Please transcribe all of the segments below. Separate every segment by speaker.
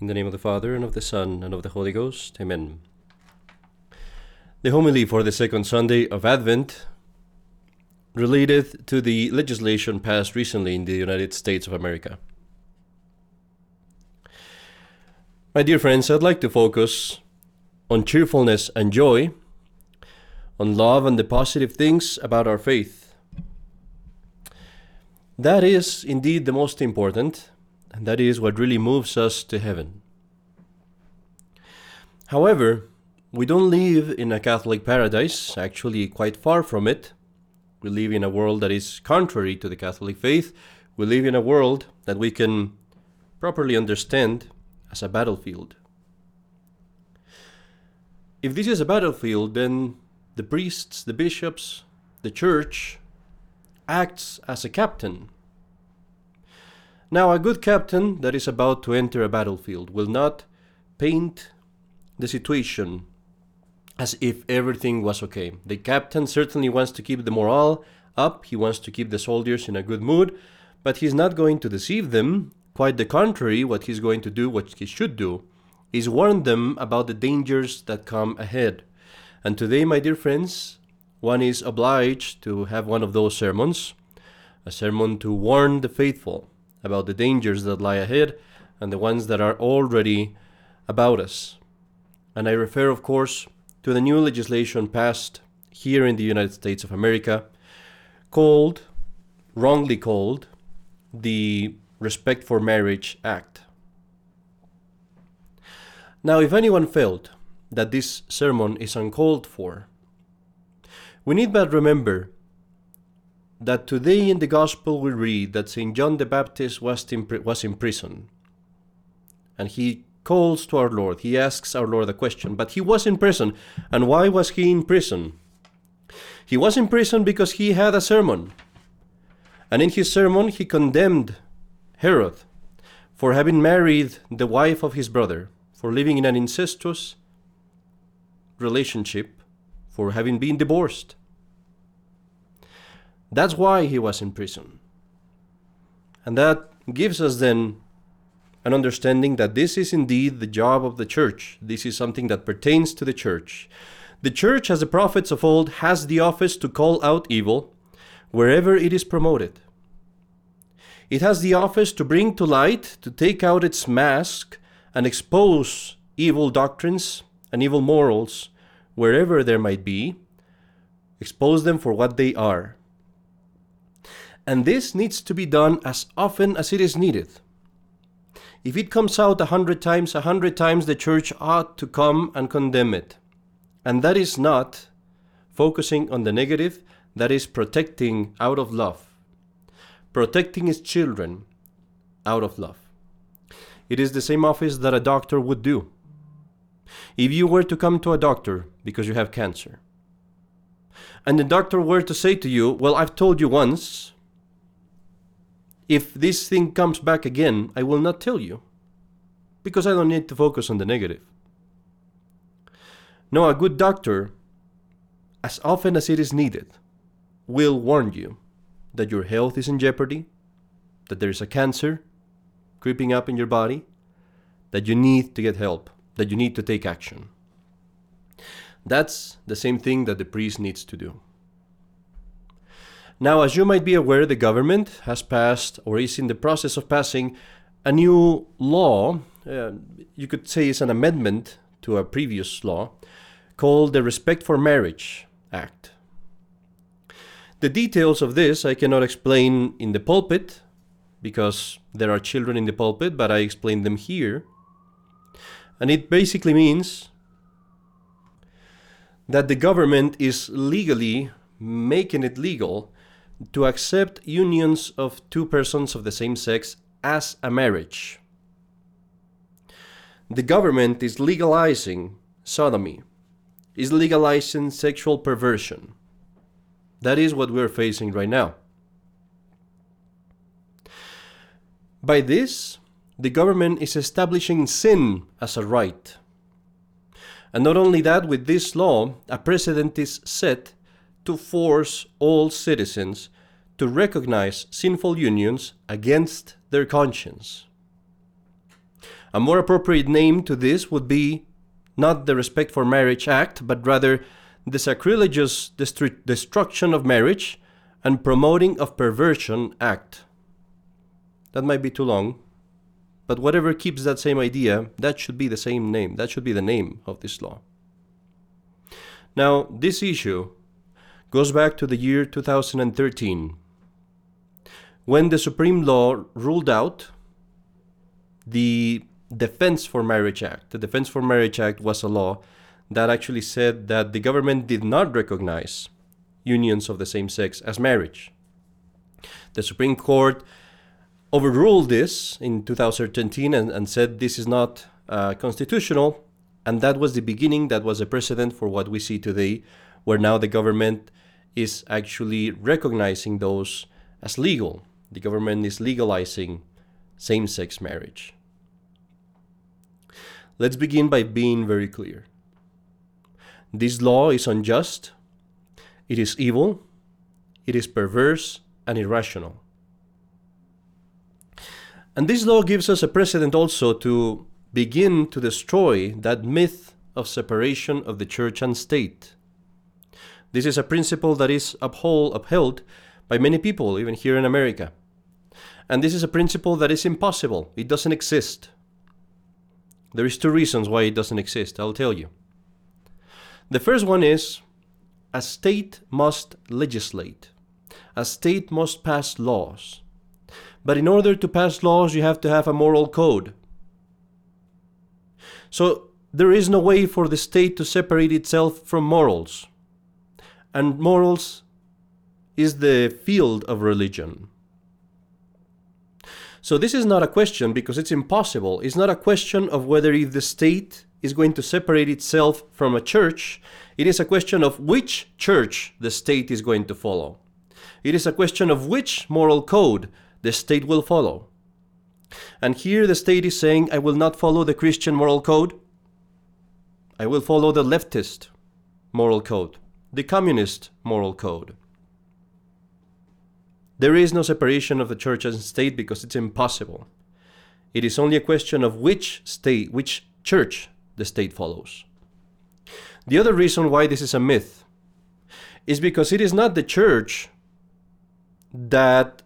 Speaker 1: In the name of the Father, and of the Son, and of the Holy Ghost. Amen. The homily for the second Sunday of Advent related to the legislation passed recently in the United States of America. My dear friends, I'd like to focus on cheerfulness and joy, on love and the positive things about our faith. That is indeed the most important, and that is what really moves us to heaven. However, we don't live in a Catholic paradise, actually, quite far from it. We live in a world that is contrary to the Catholic faith. We live in a world that we can properly understand as a battlefield. If this is a battlefield, then the priests, the bishops, the church acts as a captain. Now, a good captain that is about to enter a battlefield will not paint the situation as if everything was okay. The captain certainly wants to keep the morale up, he wants to keep the soldiers in a good mood, but he's not going to deceive them. Quite the contrary, what he's going to do, what he should do, is warn them about the dangers that come ahead. And today, my dear friends, one is obliged to have one of those sermons, a sermon to warn the faithful about the dangers that lie ahead and the ones that are already about us. And I refer, of course, to the new legislation passed here in the United States of America called, wrongly called, the Respect for Marriage Act. Now, if anyone felt that this sermon is uncalled for, we need but remember that today in the Gospel we read that St. John the Baptist was in, was in prison. And he calls to our Lord. He asks our Lord a question. But he was in prison. And why was he in prison? He was in prison because he had a sermon. And in his sermon, he condemned Herod for having married the wife of his brother, for living in an incestuous relationship, for having been divorced. That's why he was in prison. And that gives us then an understanding that this is indeed the job of the church. This is something that pertains to the church. The church, as the prophets of old, has the office to call out evil wherever it is promoted. It has the office to bring to light, to take out its mask, and expose evil doctrines and evil morals wherever there might be, expose them for what they are. And this needs to be done as often as it is needed. If it comes out a hundred times, a hundred times the church ought to come and condemn it. And that is not focusing on the negative, that is protecting out of love. Protecting his children out of love. It is the same office that a doctor would do. If you were to come to a doctor because you have cancer, and the doctor were to say to you, Well, I've told you once, if this thing comes back again, I will not tell you. Because I don't need to focus on the negative. No, a good doctor, as often as it is needed, will warn you that your health is in jeopardy, that there is a cancer creeping up in your body, that you need to get help, that you need to take action. That's the same thing that the priest needs to do. Now, as you might be aware, the government has passed or is in the process of passing a new law. Uh, you could say it's an amendment to a previous law called the Respect for Marriage Act. The details of this I cannot explain in the pulpit because there are children in the pulpit, but I explain them here. And it basically means that the government is legally making it legal to accept unions of two persons of the same sex as a marriage. The government is legalizing sodomy, is legalizing sexual perversion. That is what we're facing right now. By this, the government is establishing sin as a right. And not only that, with this law, a precedent is set to force all citizens to recognize sinful unions against their conscience. A more appropriate name to this would be not the Respect for Marriage Act, but rather the Sacrilegious Destru- Destruction of Marriage and Promoting of Perversion Act. That might be too long, but whatever keeps that same idea, that should be the same name. That should be the name of this law. Now, this issue goes back to the year 2013 when the Supreme Law ruled out the Defense for Marriage Act. The Defense for Marriage Act was a law that actually said that the government did not recognize unions of the same sex as marriage. The Supreme Court overruled this in 2013 and, and said this is not uh, constitutional, and that was the beginning, that was a precedent for what we see today, where now the government is actually recognizing those as legal. The government is legalizing same sex marriage. Let's begin by being very clear. This law is unjust, it is evil, it is perverse, and irrational. And this law gives us a precedent also to begin to destroy that myth of separation of the church and state. This is a principle that is uphold, upheld by many people, even here in America. And this is a principle that is impossible. It doesn't exist. There is two reasons why it doesn't exist. I'll tell you. The first one is a state must legislate. A state must pass laws. But in order to pass laws, you have to have a moral code. So there is no way for the state to separate itself from morals. And morals is the field of religion. So this is not a question because it's impossible. It's not a question of whether if the state is going to separate itself from a church. It is a question of which church the state is going to follow. It is a question of which moral code the state will follow. And here the state is saying, I will not follow the Christian moral code. I will follow the leftist moral code, the communist moral code. There is no separation of the church and state because it's impossible. It is only a question of which state, which church the state follows. The other reason why this is a myth is because it is not the church that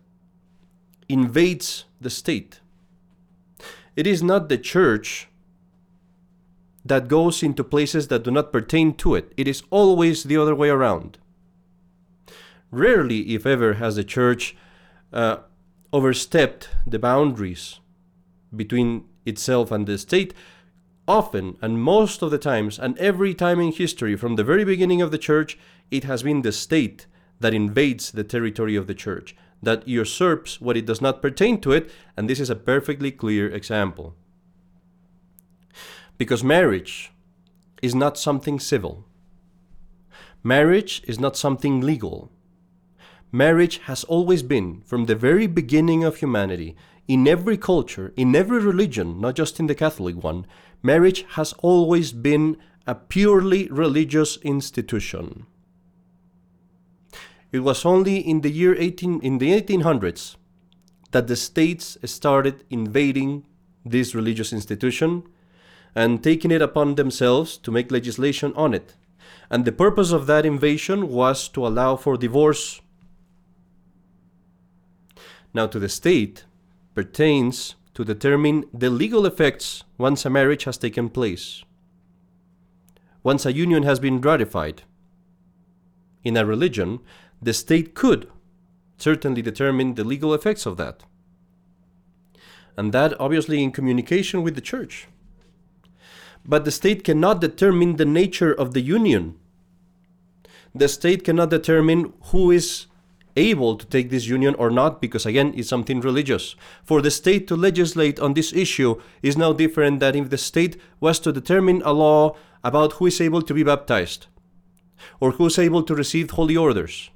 Speaker 1: invades the state. It is not the church that goes into places that do not pertain to it. It is always the other way around. Rarely, if ever, has the church uh, overstepped the boundaries between itself and the state. Often, and most of the times, and every time in history, from the very beginning of the church, it has been the state that invades the territory of the church that usurps what it does not pertain to it, and this is a perfectly clear example. Because marriage is not something civil. Marriage is not something legal. Marriage has always been, from the very beginning of humanity, in every culture, in every religion, not just in the Catholic one, marriage has always been a purely religious institution. It was only in the year 18 in the 1800s that the states started invading this religious institution and taking it upon themselves to make legislation on it. And the purpose of that invasion was to allow for divorce. Now, to the state pertains to determine the legal effects once a marriage has taken place, once a union has been ratified. In a religion, the state could certainly determine the legal effects of that. And that obviously in communication with the church. But the state cannot determine the nature of the union. The state cannot determine who is able to take this union or not because again it's something religious for the state to legislate on this issue is no different than if the state was to determine a law about who is able to be baptized or who is able to receive holy orders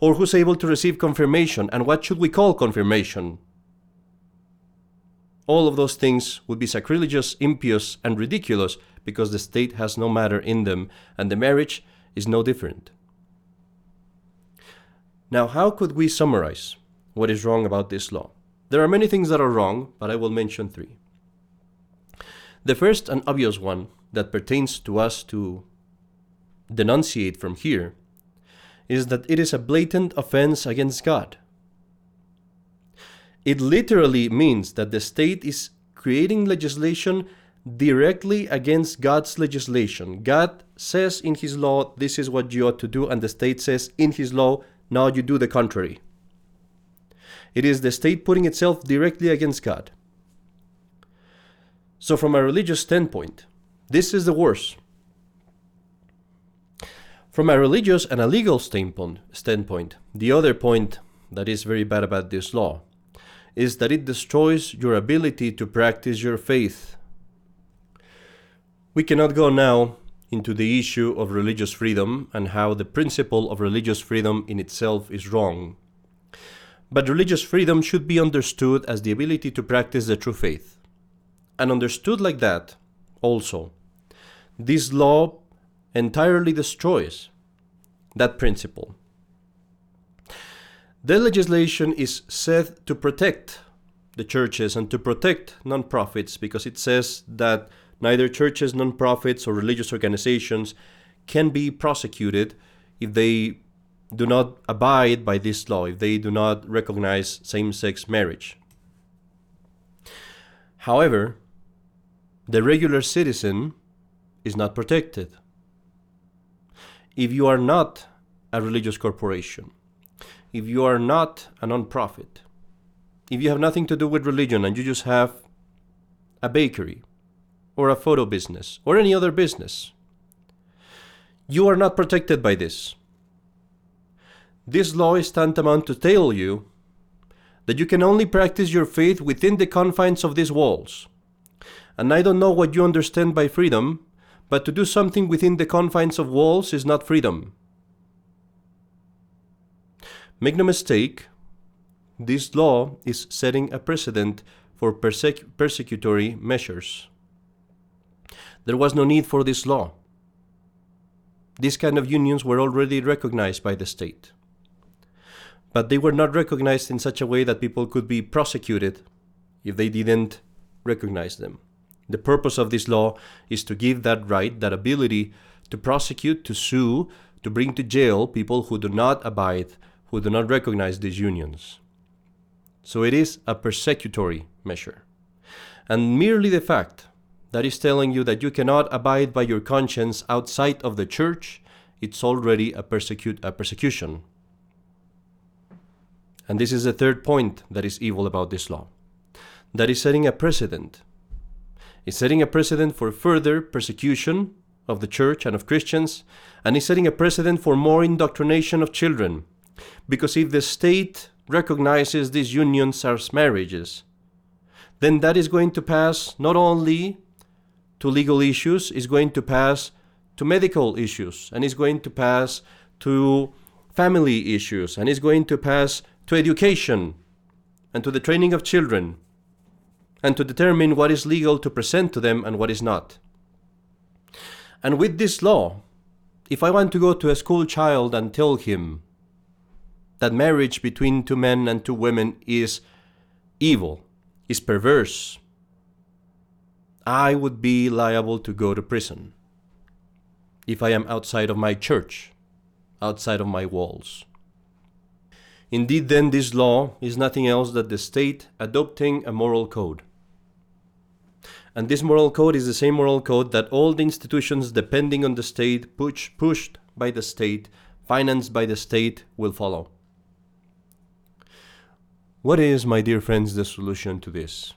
Speaker 1: or who's able to receive confirmation, and what should we call confirmation? All of those things would be sacrilegious, impious, and ridiculous because the state has no matter in them, and the marriage is no different. Now, how could we summarize what is wrong about this law? There are many things that are wrong, but I will mention three. The first and obvious one that pertains to us to denunciate from here is that it is a blatant offense against God. It literally means that the state is creating legislation directly against God's legislation. God says in His law, this is what you ought to do, and the state says in His law, now you do the contrary. It is the state putting itself directly against God. So, from a religious standpoint, this is the worst. From a religious and a legal standpoint, the other point that is very bad about this law is that it destroys your ability to practice your faith. We cannot go now into the issue of religious freedom and how the principle of religious freedom in itself is wrong. But religious freedom should be understood as the ability to practice the true faith. And understood like that, also, this law entirely destroys that principle. The legislation is said to protect the churches and to protect non-profits because it says that neither churches, non-profits, or religious organizations can be prosecuted if they do not abide by this law, if they do not recognize same-sex marriage. However, the regular citizen is not protected. If you are not a religious corporation, if you are not a non-profit, if you have nothing to do with religion and you just have a bakery or a photo business or any other business, you are not protected by this. This law is tantamount to tell you that you can only practice your faith within the confines of these walls. And I don't know what you understand by freedom, but to do something within the confines of walls is not freedom. Make no mistake, this law is setting a precedent for persec- persecutory measures. There was no need for this law. These kind of unions were already recognized by the state. But they were not recognized in such a way that people could be prosecuted if they didn't recognize them. The purpose of this law is to give that right, that ability to prosecute, to sue, to bring to jail people who do not abide, who do not recognize these unions. So it is a persecutory measure. And merely the fact that is telling you that you cannot abide by your conscience outside of the church, it's already a, persecute, a persecution. And this is the third point that is evil about this law. That is setting a precedent It's setting a precedent for further persecution of the church and of Christians, and is setting a precedent for more indoctrination of children. Because if the state recognizes these unions as marriages, then that is going to pass not only to legal issues, it's going to pass to medical issues, and it's going to pass to family issues, and it's going to pass to education and to the training of children and to determine what is legal to present to them and what is not. And with this law, if I want to go to a school child and tell him that marriage between two men and two women is evil, is perverse, I would be liable to go to prison if I am outside of my church, outside of my walls. Indeed, then, this law is nothing else than the state adopting a moral code. And this moral code is the same moral code that all the institutions depending on the state, push, pushed by the state, financed by the state, will follow. What is, my dear friends, the solution to this?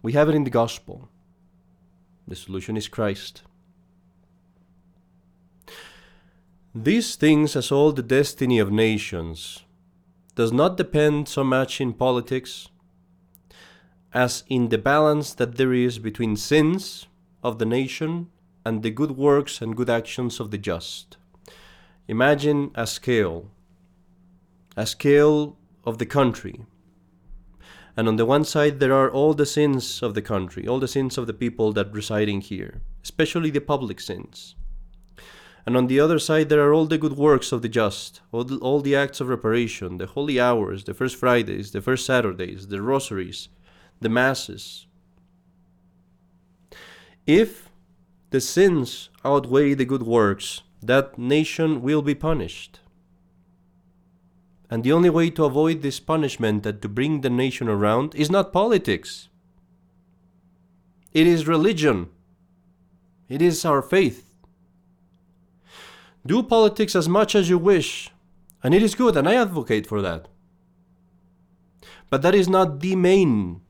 Speaker 1: We have it in the gospel. The solution is Christ. These things, as all the destiny of nations, does not depend so much in politics as in the balance that there is between sins of the nation and the good works and good actions of the just. Imagine a scale, a scale of the country. And on the one side, there are all the sins of the country, all the sins of the people that residing here, especially the public sins. And on the other side, there are all the good works of the just, all the, all the acts of reparation, the holy hours, the first Fridays, the first Saturdays, the rosaries, the masses. If the sins outweigh the good works, that nation will be punished. And the only way to avoid this punishment and to bring the nation around is not politics. It is religion. It is our faith. Do politics as much as you wish, and it is good, and I advocate for that. But that is not the main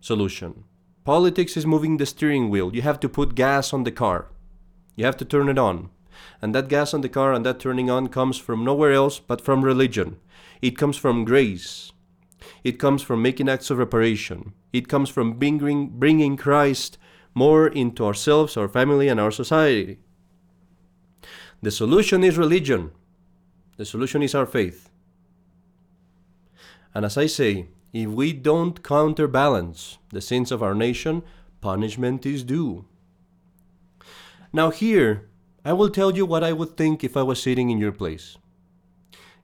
Speaker 1: solution. Politics is moving the steering wheel. You have to put gas on the car. You have to turn it on. And that gas on the car and that turning on comes from nowhere else but from religion. It comes from grace. It comes from making acts of reparation. It comes from bringing, bringing Christ more into ourselves, our family, and our society. The solution is religion. The solution is our faith. And as I say, if we don't counterbalance the sins of our nation, punishment is due. Now, here, I will tell you what I would think if I was sitting in your place.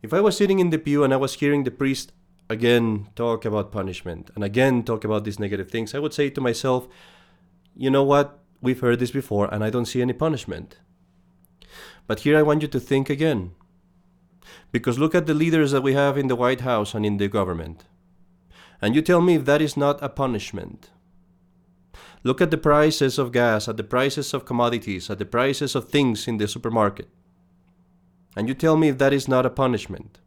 Speaker 1: If I was sitting in the pew and I was hearing the priest again talk about punishment and again talk about these negative things, I would say to myself, you know what? We've heard this before and I don't see any punishment. But here I want you to think again. Because look at the leaders that we have in the White House and in the government. And you tell me if that is not a punishment. Look at the prices of gas, at the prices of commodities, at the prices of things in the supermarket. And you tell me if that is not a punishment.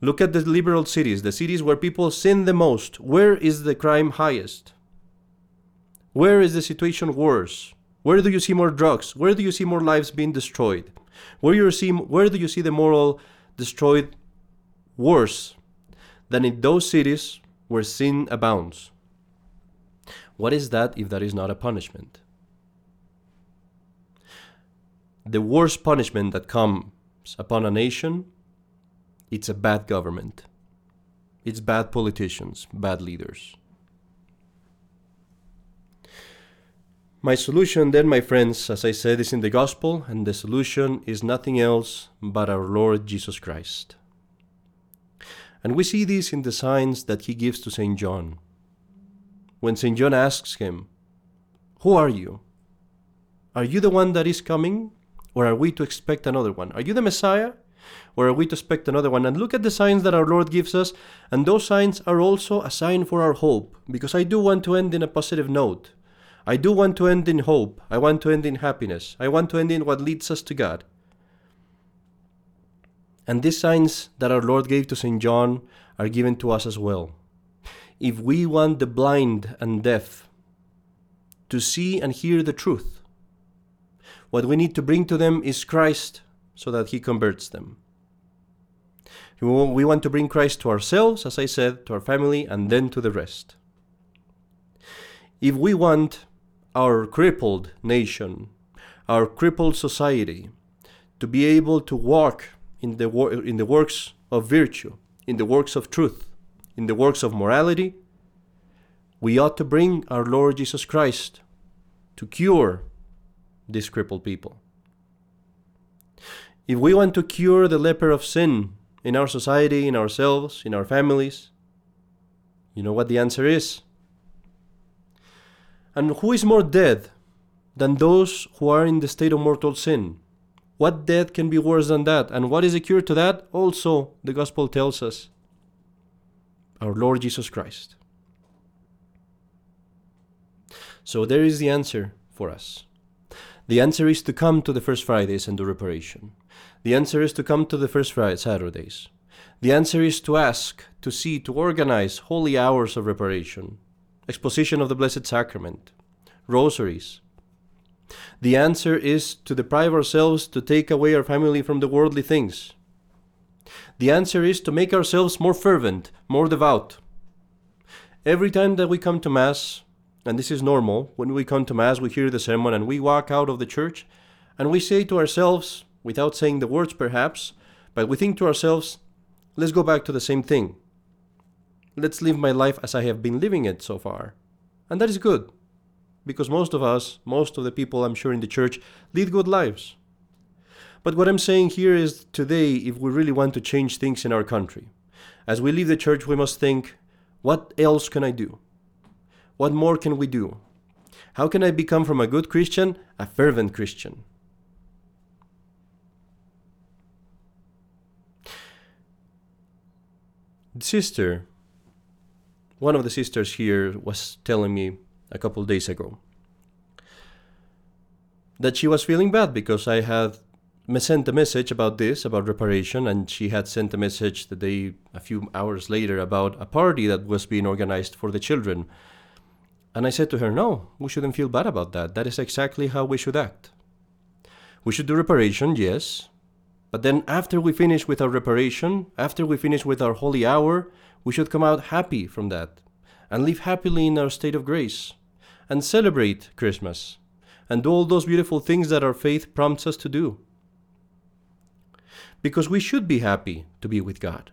Speaker 1: Look at the liberal cities, the cities where people sin the most. Where is the crime highest? Where is the situation worse? Where do you see more drugs? Where do you see more lives being destroyed? Where, you see, where do you see the moral destroyed worse than in those cities where sin abounds? What is that if that is not a punishment? The worst punishment that comes upon a nation, it's a bad government. It's bad politicians, bad leaders. My solution, then, my friends, as I said, is in the gospel, and the solution is nothing else but our Lord Jesus Christ. And we see this in the signs that he gives to St. John when St. John asks him, Who are you? Are you the one that is coming? Or are we to expect another one? Are you the Messiah? Or are we to expect another one? And look at the signs that our Lord gives us, and those signs are also a sign for our hope, because I do want to end in a positive note. I do want to end in hope. I want to end in happiness. I want to end in what leads us to God. And these signs that our Lord gave to St. John are given to us as well if we want the blind and deaf to see and hear the truth. What we need to bring to them is Christ so that He converts them. We want to bring Christ to ourselves, as I said, to our family, and then to the rest. If we want our crippled nation, our crippled society, to be able to walk in the, in the works of virtue, in the works of truth, in the works of morality, we ought to bring our Lord Jesus Christ to cure these crippled people. If we want to cure the leper of sin in our society, in ourselves, in our families, you know what the answer is? And who is more dead than those who are in the state of mortal sin? What death can be worse than that? And what is the cure to that? Also, the gospel tells us our Lord Jesus Christ. So there is the answer for us. The answer is to come to the first Fridays and do reparation. The answer is to come to the first Friday, Saturdays. The answer is to ask, to see, to organize holy hours of reparation, exposition of the Blessed Sacrament, rosaries. The answer is to deprive ourselves to take away our family from the worldly things, the answer is to make ourselves more fervent, more devout. Every time that we come to Mass, and this is normal, when we come to Mass, we hear the sermon and we walk out of the church and we say to ourselves, without saying the words perhaps, but we think to ourselves, let's go back to the same thing. Let's live my life as I have been living it so far. And that is good, because most of us, most of the people I'm sure in the church, lead good lives. But what I'm saying here is today, if we really want to change things in our country, as we leave the church, we must think what else can I do? What more can we do? How can I become from a good Christian a fervent Christian? The sister, one of the sisters here, was telling me a couple days ago that she was feeling bad because I had sent a message about this, about reparation, and she had sent a message the day, a few hours later, about a party that was being organized for the children. And I said to her, No, we shouldn't feel bad about that. That is exactly how we should act. We should do reparation, yes, but then after we finish with our reparation, after we finish with our holy hour, we should come out happy from that and live happily in our state of grace and celebrate Christmas and do all those beautiful things that our faith prompts us to do. Because we should be happy to be with God.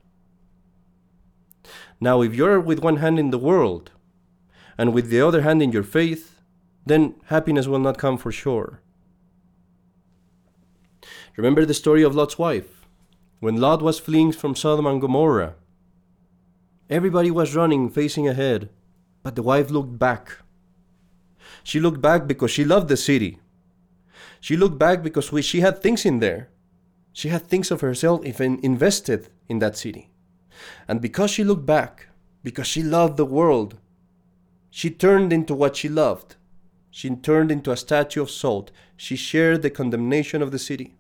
Speaker 1: Now, if you're with one hand in the world and with the other hand in your faith, then happiness will not come for sure. Remember the story of Lot's wife? When Lot was fleeing from Sodom and Gomorrah, everybody was running, facing ahead, but the wife looked back. She looked back because she loved the city. She looked back because she had things in there. She had things of herself even invested in that city. And because she looked back, because she loved the world, she turned into what she loved. She turned into a statue of salt. She shared the condemnation of the city.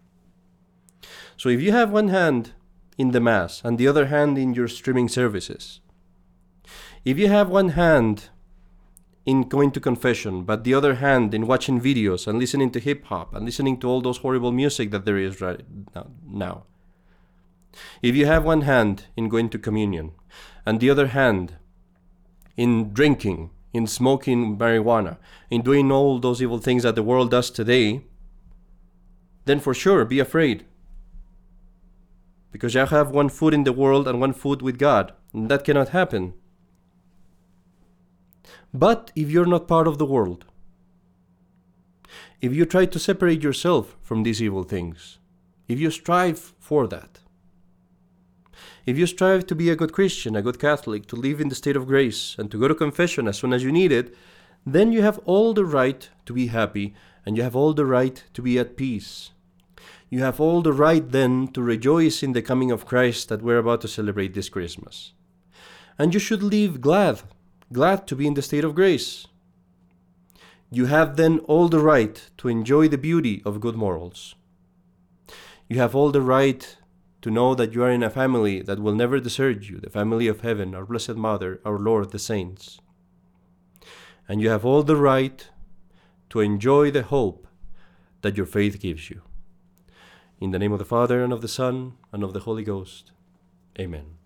Speaker 1: So if you have one hand in the Mass and the other hand in your streaming services, if you have one hand in going to confession, but the other hand in watching videos and listening to hip hop and listening to all those horrible music that there is right now, if you have one hand in going to communion and the other hand in drinking, in smoking marijuana, in doing all those evil things that the world does today, then for sure be afraid because you have one foot in the world and one foot with God. And that cannot happen. But if you're not part of the world, if you try to separate yourself from these evil things, if you strive for that, if you strive to be a good Christian, a good Catholic, to live in the state of grace, and to go to confession as soon as you need it, then you have all the right to be happy and you have all the right to be at peace you have all the right then to rejoice in the coming of Christ that we're about to celebrate this Christmas. And you should live glad, glad to be in the state of grace. You have then all the right to enjoy the beauty of good morals. You have all the right to know that you are in a family that will never desert you, the family of heaven, our Blessed Mother, our Lord, the saints. And you have all the right to enjoy the hope that your faith gives you. In the name of the Father, and of the Son, and of the Holy Ghost. Amen.